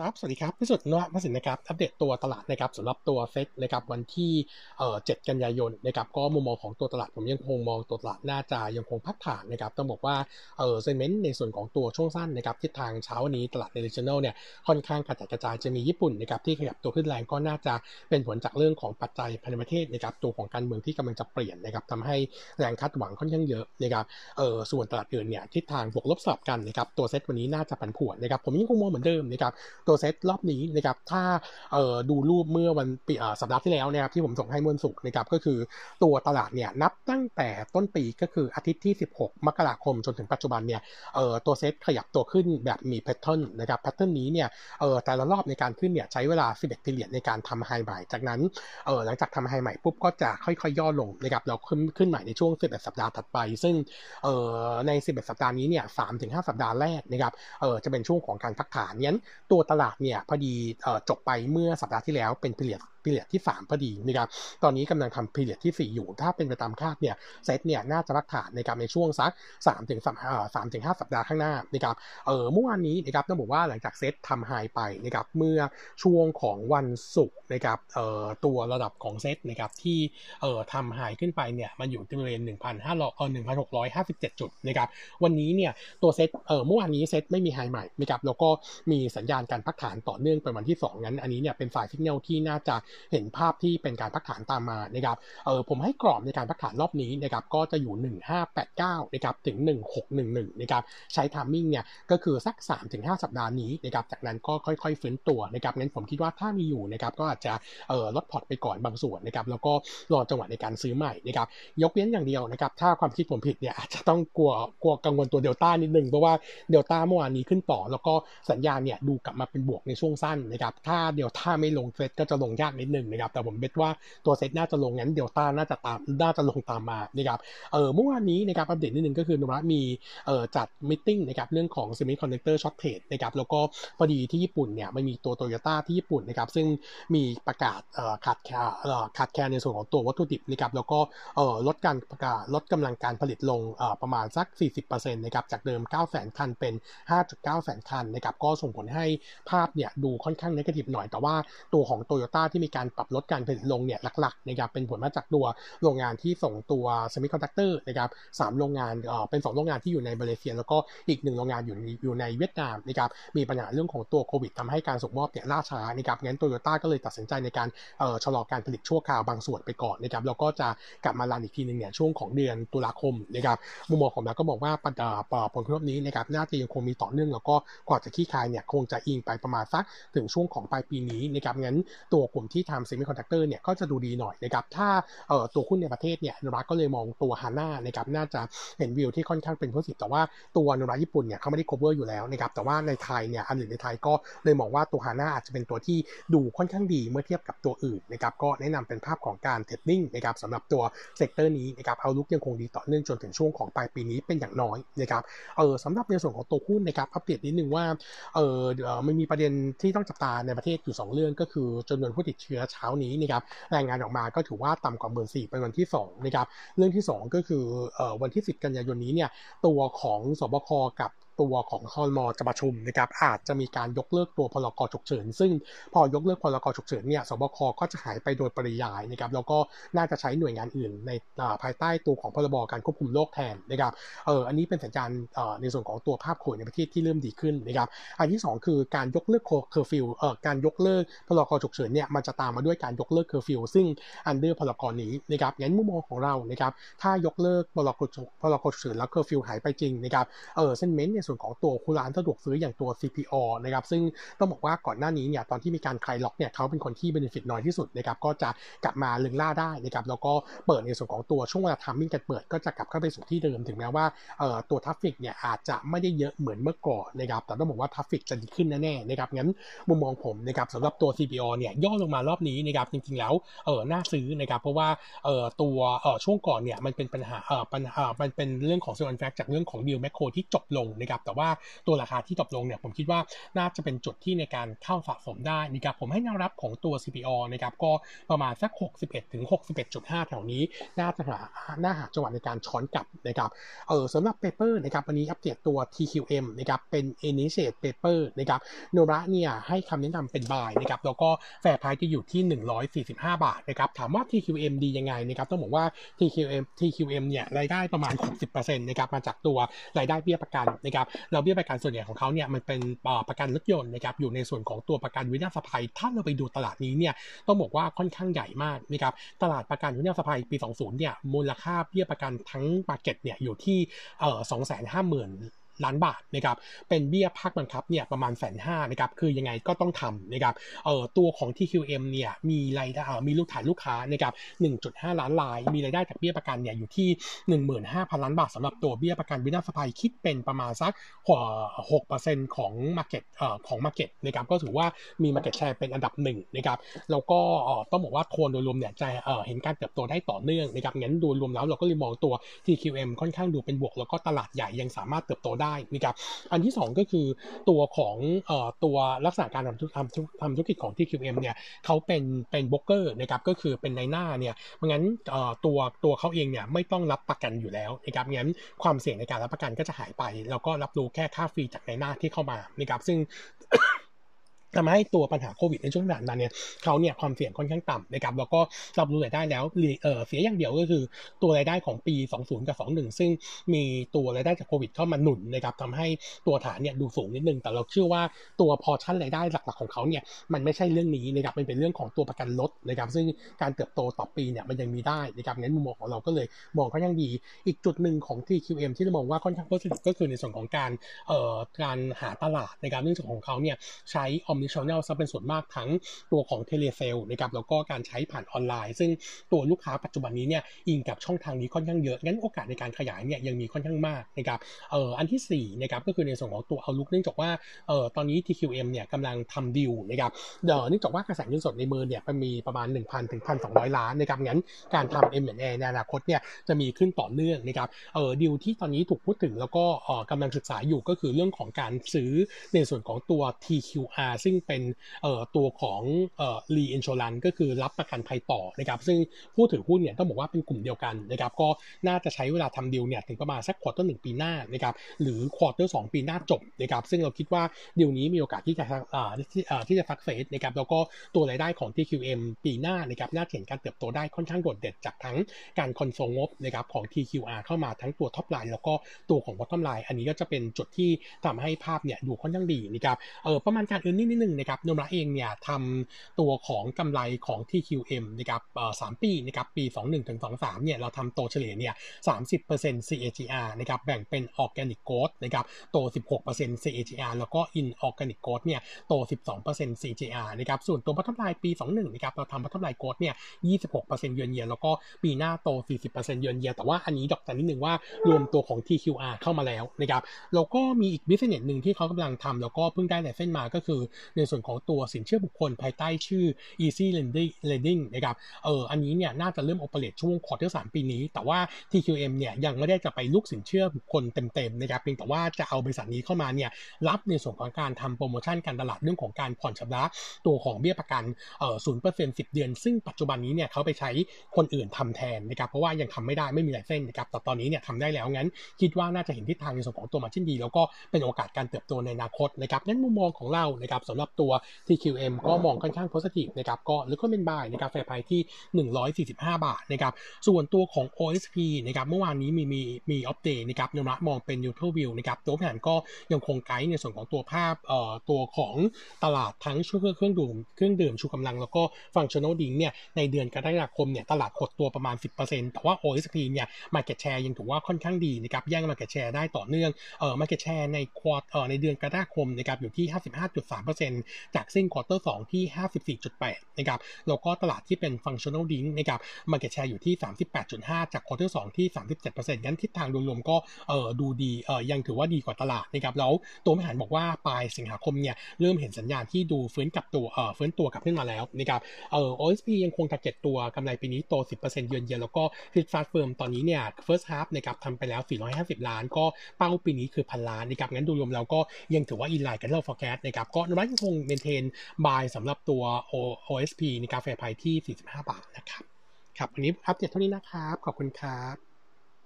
ครับ สวัสดีครับ พิสุทธิ์นวพสินนะครับ อัปเดตตัวตลาดนะครับสำหรับตัวเซ็ตนะครับวันที่เอ่อ7กันยายนนะครับ ก็มุมมองของตัวตลาดผมยังคงมองตัวตลาดน่าจะยังคงพักฐานนะครับ ต้องบอกว่าเอ่อ sentiment ในส่วนของตัวช่วงสั้นนะครับทิศทางเช้าวันนี้ตลาดใน regional เนี่ยค่อนข้างกระจายกระจายจะมีญี่ปุ่นนะครับที่ขยับตัวขึ้นแรงก็น่าจะเป็นผลจากเรื่องของปัจจัยภายในประเทศนะครับตัวของการเมืองที่กำลังจะเปลี่ยนนะครับทำให้แรงคาดหวังค่อนข้างเยอะนะครับเอ่อส่วนตลาดอื่นเนี่ยทิศทางบวกลบสลับกันนะครับตัวเซ็ตวันนี้น่าจะผันผวนนะครับผมยังคงมองเหมือนเดิมนะครับตัวเซตรอบนี้นะครับถ้าเอ่อดูรูปเมื่อวันปีสัปดาห์ที่แล้วนะครับที่ผมส่งให้มวลสุกนะครับก็คือตัวตลาดเนี่ยนับตั้งแต่ต้นปีก็คืออาทิตย์ที่ 16 มกราคมจนถึงปัจจุบันเนี่ยเอ่อตัวเซตขยับตัวขึ้นแบบมีแพทเทิร์นนะครับแพทเทิร์นนี้เนี่ยเอ่อแต่ละรอบในการขึ้นเนี่ยใช้เวลา 11ปีเรียในการทำไฮใหม่จากนั้นเอ่อหลังจากทำไฮใหม่ปุ๊บก็จะค่อยๆย่อลงนะครับแล้วขึ้นขึ้นใหม่ในช่วง 11 สัปดาห์ถัดไป ซึ่งเอ่อใน 11 สัปดาห์นี้เนี่ย3-5 สัปดาห์แรกนะครับเอ่อจะเป็นช่วงของการพักฐานงั้นตัวตลาดเนี่ยพอดีจบไปเมื่อสัปดาห์ที่แล้วเป็น period พีเรียดที่ 3 พอดีนะครับตอนนี้กำลังทำพีเรียดที่ 4 อยู่ ถ้าเป็นไปตามคาดเนี่ยเซตเนี่ยน่าจะรักฐานนะครับในช่วงสัก3ถึง3ถึง5สัปดาห์ข้างหน้านะครับเออเมื่อวานนี้นะครับต้องบอกว่าหลังจากเซตทำไฮไปนะครับเมื่อช่วงของวันศุกร์นะครับเอ่อตัวระดับของเซตนะครับที่เอ่อทำไฮขึ้นไปเนี่ยมันอยู่ที่บริเวณ1,500เอ่อ1,657 จุดนะครับวันนี้เนี่ยตัวเซตเอ่อเมื่อวานนี้เซตไม่มี high ใหม่นะครับแล้วก็มีสัญญาณการพักฐานต่อเนื่องเป็นวันที่ 2 งั้น อันนี้เนี่ยเป็นฝ่ายสัญญาณที่น่าจะเห็นภาพที่เป็นการพักฐานตามมานะครับเออผมให้กรอบในการพักฐานรอบนี้นะครับก็จะอยู่ 1589นะครับถึง 1611นะครับใช้ timing เนี่ยก็คือสัก 3-5 สัปดาห์นี้นะครับจากนั้นก็ค่อยๆฟื้นตัวนะครับงั้นผมคิดว่าถ้ามีอยู่นะครับก็อาจจะเออลดพอร์ตไปก่อนบางส่วนนะครับแล้วก็รอจังหวะในการซื้อใหม่นะครับยกเว้นอย่างเดียวนะครับถ้าความคิดผมผิดเนี่ยอาจจะต้องกลัวกลัวกังวลตัวเดลต้านิดนึงเพราะว่าเดลต้าเมื่อวานนี้ขึ้นต่อ แล้วก็สัญญาณเนี่ยดูกลับมาเป็นบวกในช่วงสั้นนะครับถ้าเดลต้าไม่ลงเฟสก็จะลงยากนิดนึงนะครับแต่ผม bet ว่าตัวเซตน่าจะลงงั้นเดลต้าน่าจะตามน่าจะลงตามมานะครับเออเมื่อวานนี้นะครับอัปเดตนิดนึงก็คือโนมูระมีเออจัด meeting นะครับเรื่องของ Semiconductor Shortage นะครับแล้วก็พอดีที่ญี่ปุ่นเนี่ยมันมีตัวโตโยต้าที่ญี่ปุ่นนะครับซึ่งมีประกาศเออขาดแคลนขาดแคลนในส่วนของตัววัตถุดิบนะครับแล้วก็เออลดการประกาศลดกำลังการผลิตลงเออประมาณสัก 40%นะครับจากเดิม900,000คันเป็น 5.9 แสนคันนะครับก็ส่งผลให้ภาพเนี่ยดูค่อนข้าง negative หน่อยแต่ว่าตัวของโตโยต้าที่มีการปรับลดการผลิตลงเนี่ยหลักๆนะครับเป็นผลมาจากตัวโรงงานที่ส่งตัว semiconductor นะครับสามโรงงานเอ่อเป็น2โรงงานที่อยู่ในมาเลเซีย แล้วก็อีกหนึ่งโรงงานอยู่อยู่ในเวียดนามนะครับมีปัญหาเรื่องของตัวโควิดทำให้การส่งมอบเนี่ยล่าช้านะครับงั้นโตโยต้าก็เลยตัดสินใจในการเอ่อชะลอการผลิตชั่วคราวบางส่วนไปก่อนนะครับแล้วก็จะกลับมา run อีกทีหนึ่งเนี่ยช่วงของเดือนตุลาคมนะครับมุมมองของเราก็บอกว่าผลกระทบนี้นะครับน่าจะยังคงมีต่อเนื่องแล้วก็กว่าจะคลี่คลายเนี่ยคงจะอิงไปประมาณสักถึงช่วงของปลายปีนี้นะครับงั้นตัวกลุ่มที่ทำ semiconductor เนี่ยก็จะดูดีหน่อยนะครับถ้าเอ่ตัวหุ้นในประเทศเนี่ยโนมูระก็เลยมองตัวฮาน่านะครับน่าจะเห็นวิวที่ค่อนข้างเป็น positive แต่ว่าตัวโนมูระญี่ปุ่นเนี่ยเขาไม่ได้ cover อยู่แล้วนะครับแต่ว่าในไทยเนี่ยอันอื่นในไทยก็เลยมองว่าตัวฮาน่าอาจจะเป็นตัวที่ดูค่อนข้างดีเมื่อเทียบกับตัวอื่นนะครับก็แนะนำเป็นภาพของการ trading นะครับสำหรับตัว sector นี้นะครับ outlook ยังคงดีต่อเนื่องจนถึงช่วงของปลายปีนี้เป็นอย่างน้อยนะครับเออสำหรับในส่วนของตัวหุ้นนะครับอัปเดตนิดนึงว่าเออมันมีประเด็นที่ต้องจับตาในประเทศอยู่ 2 เรื่องก็คือจำนวนผู้ติดเชื้อเช้านี้นะครับรายงานออกมาก็ถือว่าต่ำกว่าหมื่นสี่เป็นวันที่2นะครับเรื่องที่ 2 ก็คือวันที่ 10 กันยายนนี้เนี่ยตัวของศบคกับ ตัวของคอรมอจะประชุมนะครับอาจจะมีการยกเลิกตัวพรกฉุกเฉิน ซึ่งพอยกเลิกพรกฉุกเฉินเนี่ยศบคก็จะหายไปโดยปริยายนะครับแล้วก็น่าจะใช้หน่วยงานอื่น ในภายใต้ตัวของพรบการควบคุมโรคแทนนะครับเอออันนี้เป็นสัญญาณในส่วนของตัวภาพโควิดในประเทศที่เริ่มดีขึ้นนะครับอันที่ 2 คือการยกเลิกเคอร์ฟิวเอ่อการยกเลิกพรกฉุกเฉินเนี่ยมันจะตามมาด้วยการยกเลิกเคอร์ฟิวซึ่งunder พรกนี้นะครับงั้นมุมมองของเรานะครับถ้ายกเลิกพลกรพลกรฉุกเฉินแล้วเคอร์ฟิวหายไปจริงนะครับเออ sentiment ในส่วนของตัวกลุ่มร้านสะดวกซื้ออย่างตัว CPALL นะครับซึ่งต้องบอกว่าก่อนหน้านี้เนี่ยตอนที่มีการคลายล็อกเนี่ยเขาเป็นคนที่ benefit น้อยที่สุดนะครับก็จะกลับมาลึงล่าได้นะครับแล้วก็เปิดในส่วนของตัวช่วงเวลา timing การเปิดก็จะกลับเข้าไปสู่ที่เดิมถึงแม้ว่าเอ่อตัว traffic เนี่ยอาจจะไม่ได้เยอะเหมือนเมื่อก่อนนะครับแต่ต้องบอกว่า traffic จะดีขึ้นแน่ๆนะครับงั้นมุมมองผมนะครับสำหรับตัว CPO เนี่ยย่อลงมารอบนี้นะครับจริงๆแล้วเออน่าซื้อนะครับเพราะว่าเออตัวเออช่วงก่อนเนี่ยมันเป็นปัญหาเออปัญหามันเป็นเรื่องของ sell on fact จากเรื่องของดีลแมคโครที่จบลงนะครับนะครับแต่ว่าตัวราคาที่ตกลงเนี่ยผมคิดว่าน่าจะเป็นจุดที่ในการเข้าสะสมได้นะครับผมให้แนวรับของตัว CPO นะครับก็ประมาณสัก 61ถึง61.5 แถวนี้ น่าจะหาน่าหาจังหวะในการช้อนกลับนะครับเออสำหรับ paper นะครับวันนี้อัปเดตตัว TQM นะครับเป็น Initiate Paper นะครับโนระเนี่ยให้คำแนะนำเป็นบายนะครับแล้วก็แฟร์ไพร์จะอยู่ที่ 145 บาทนะครับถามว่า TQM ดียังไงนะครับต้องบอกว่า TQM TQM เนี่ยรายได้ประมาณ 60%นะครับมาจากตัวรายได้เบี้ยประกันนะครับเราเบี้ยประกันส่วนใหญ่ของเขาเนี่ยมันเป็นประกันรถยนต์นะครับอยู่ในส่วนของตัวประกันวินาศภัย ถ้าเราไปดูตลาดนี้เนี่ยต้องบอกว่าค่อนข้างใหญ่มากนะครับตลาดประกันวินาศภัยปี 20 เนี่ยมูลค่าเบี้ยประกันทั้งมาเก็ตเนี่ยอยู่ที่เอ่อ250,000 ล้านบาทนะครับเป็นเบี้ยภาคบังคับเนี่ยประมาณแสนห้านะครับคือยังไงก็ต้องทำนะครับเอ่อตัวของ TQM เนี่ยมีรายได้มีลูกฐานลูกค้านะครับ1.5 ล้านราย มีรายได้จากเบี้ยประกันเนี่ยอยู่ที่ 15,000 ล้านบาทสำหรับตัวเบี้ยประกันวินาศภัยคิดเป็นประมาณสักหกเปอร์เซ็นต์ของ Market เอ่อของ Market นะครับก็ถือว่ามี Market Share เป็นอันดับหนึ่งนะครับแล้วก็ต้องบอกว่าโทนโดยรวมเนี่ยจะเห็นการเติบโตได้ต่อเนื่องนะครับงั้นโดูรวมแล้วเราก็เลยมองตัว TQM ค่อนข้างดูเป็นบวกแล้วก็ตลาดใหญ่ยังสามารถเติบโตได้ได้นะครับอันที่ 2 ก็คือตัวของเอ่อตัวลักษณะการทำธุทำทำธุรกิจของ TQM เนี่ยเขาเป็นเป็นบล็อกเกอร์นะครับก็คือเป็นในหน้าเนี่ยงั้นเอ่อตัวตัวเขาเองเนี่ยไม่ต้องรับประกันอยู่แล้วนะครับงั้นความเสี่ยงในการรับประกันก็จะหายไป แล้วก็รับรู้แค่ค่าฟรีจากในหน้าที่เข้ามานะครับซึ่ง ทำให้ตัวปัญหาโควิดในช่วงนั้นเนี่ยเขาเนี่ยความเสี่ยงค่อนข้างต่ำนะครับแล้วก็รับรู้รายได้แล้วเเสียอย่างเดียวก็คือตัวรายได้ของปี 20 กับ 21 ซึ่งมีตัวรายได้จากโควิดเข้ามาหนุนนะครับทำให้ตัวฐานเนี่ยดูสูงนิดนึง แต่เราเชื่อว่าตัวพอชั่นรายได้หลักๆของเขาเนี่ยมันไม่ใช่เรื่องนี้นะครับมันเป็นเรื่องของตัวประกันลดนะครับซึ่งการเติบโตต่อปีเนี่ยมันยังมีได้นะครับงั้นมุมมองของเราก็เลยมองค่อนข้างดี อีกจุดหนึ่งของ TQM ที่เรามองว่าค่อนข้างโพสิทีฟก็คือในส่วนของการเอ่อการหาตลาดนะครับเนื่องจากของเขาเนี่ยใช้ออมิชแนลซะเป็นส่วนมากทั้งตัวของเทเลเซลนะครับแล้วก็การใช้ผ่านออนไลน์ ซึ่งตัวลูกค้าปัจจุบันนี้เนี่ยอิงกับช่องทางนี้ค่อนข้างเยอะงั้นโอกาสในการขยายเนี่ยยังมีค่อนข้างมากนะครับเอ่ออันที่4นะครับก็คือในส่วนของตัวเอาลุกเนื่องจากว่าเอ่อตอนนี้ TQM เนี่ยกำลังทำดิวนะครับเดี๋ยวเนื่องจากว่ากระแสเงินสดในมือเนี่ยมันมีประมาณ 1,000ถึง1,200 ล้านนะครับงั้นการทำ M&A ในอนาคตเนี่ยจะมีขึ้นต่อเนื่องนะครับเอ่อดีลที่ตอนนี้ถูกพูดถึงแล้วก็เอ่อกำลังศึกษาอยู่ก็คือเรื่องของการซื้อในส่วนของตัว TQR ซึ่งเป็นตัวของ reinsurance ก็คือรับประกันภัยต่อนะครับซึ่งผู้ถือหุ้นเนี่ยต้องบอกว่าเป็นกลุ่มเดียวกันนะครับก็น่าจะใช้เวลาทำดีลเนี่ยถึงประมาณสัก quarter หนึ่งปีหน้านะครับหรือ quarter สองปีหน้าจบนะครับซึ่งเราคิดว่าดีลนี้มีโอกาสที่จะที่อ่าที่จะ success นะครับแล้วก็ตัวรายได้ของ TQM ปีหน้านะครับน่าเห็นการเติบโตได้ค่อนข้างโดดเด่นจากทั้งการคอนโซลงบนะครับของ TQR เข้ามาทั้งตัว top line แล้วก็ตัวของ bottom line อันนี้ก็จะเป็นจุดที่ทำให้ภาพเนี่ยดูค่อนข้างดีนะครับเออประมาณการอื่นนิดนึงนะครับ Nomura เองเนี่ยทำตัวของกำไรของ TQM นะครับสามปีนะครับปี 21ถึง23เนี่ยเราทำโตเฉลี่ยเนี่ย30% CAGR นะครับแบ่งเป็น Organic Growth นะครับโต 16% CAGR แล้วก็ Inorganic Growth เนี่ยโต 12% CAGR นะครับส่วนตัวพัฒนายปี 21นะครับเราทำพัฒนา Growth เนี่ย26%เยือนเยียแล้วก็ปีหน้าโต 40%เยือนเยียแต่ว่าอันนี้ดอกจันนิดนึงว่ารวมตัวของ TQR เข้ามาแล้วนะครับแล้วก็มีอีก business หนึ่งที่เขากำลังทำแล้วก็เพิ่งได้ license มาก็คือในส่วนของตัวสินเชื่อบุคคลภายใต้ชื่อ easy lending lending นะครับเอออันนี้เนี่ยน่าจะเริ่ม operate ช่วง quarter สี่ปีนี้ แต่ว่า TQM เนี่ยยังไม่ได้จะไปรุกสินเชื่อบุคคลเต็มๆนะครับเพียงแต่ว่าจะเอาบริษัทนี้เข้ามาเนี่ยรับในส่วนของการทำโปรโมชั่นการตลาดเรื่องของการผ่อนชำระตัวของเบี้ยประกันเออศูนย์เปอร์เซ็นต์สิบเดือน ซึ่งปัจจุบันนี้เนี่ยเขาไปใช้คนอื่นทำแทนนะครับเพราะว่ายังทำไม่ได้ไม่มีไลเซนนะครับแต่ตอนนี้เนี่ยทำได้แล้วงั้น คิดว่าน่าจะเห็นทิศทางในส่วนของตัวมาชินดี แล้วก็เป็นโอกาสการเติบโตในอนาคตนะครับนั้นมุมมองของเรานะครับสำหรับตัว TQM ก็มองค่อนข้างโพสิทีฟนะครับก็หรือก็เป็นบายนะครับแฟร์ไพที่ 145 บาทนะครับส่วนตัวของ OSP นะครับเมื่อวานนี้มีมีมีอัปเดตนะครับนมะมองเป็น neutral view นะครับตัวแผนก็ยังคงไกด์ในส่วนของตัวภาพเอ่อตัวของตลาดทั้งช่วยเครื่องดื่มเครื่องดื่มชูกำลังแล้วก็ functional drink เนี่ยในเดือนกรกฎาคมเนี่ยตลาดหดตัวประมาณ 10%แต่ว่า OSP เนี่ย market share ยังถือว่าค่อนข้างดีนะครับแย่ง market share ได้ต่อเนื่องเอ่อ market share ใน quarter เอ่อในเดือนกรกฎาคมนะครับอยู่ที่ 55.3% 10%จากสิ้น quarter 2ที่ 54.8 นะครับ แล้วก็ตลาดที่เป็น functional drink นะครับ market share อยู่ที่ 38.5 จาก quarter 2ที่ 37%งั้นทิศทางโดยรวมก็เออดูดีเออยังถือว่าดีกว่าตลาดนะครับแล้วตัวบริหารบอกว่าปลายสิงหาคมเนี่ยเริ่มเห็นสัญญาณที่ดูฟื้นกับตัวเออฟื้นตัวกลับขึ้นมาแล้วนะครับเออ OSP ยังคง target ตัวกำไรปีนี้โต 10%เยือนเยียแล้วก็ Fit Fast Firm ตอนนี้เนี่ย first half นะครับทำไปแล้ว 450 ล้าน ก็เป้าปีนี้คือพันล้านนะครับงั้นดูรวมแล้วก็ยังถือว่า in line กับที่เรา forecast นะครับก็นวัตังคง maintain buy สำหรับตัว OSP ในกาแฟไพที่ 45 บาทนะครับ ครับ วันนี้อัปเดตเท่านี้นะครับ ขอบคุณครับ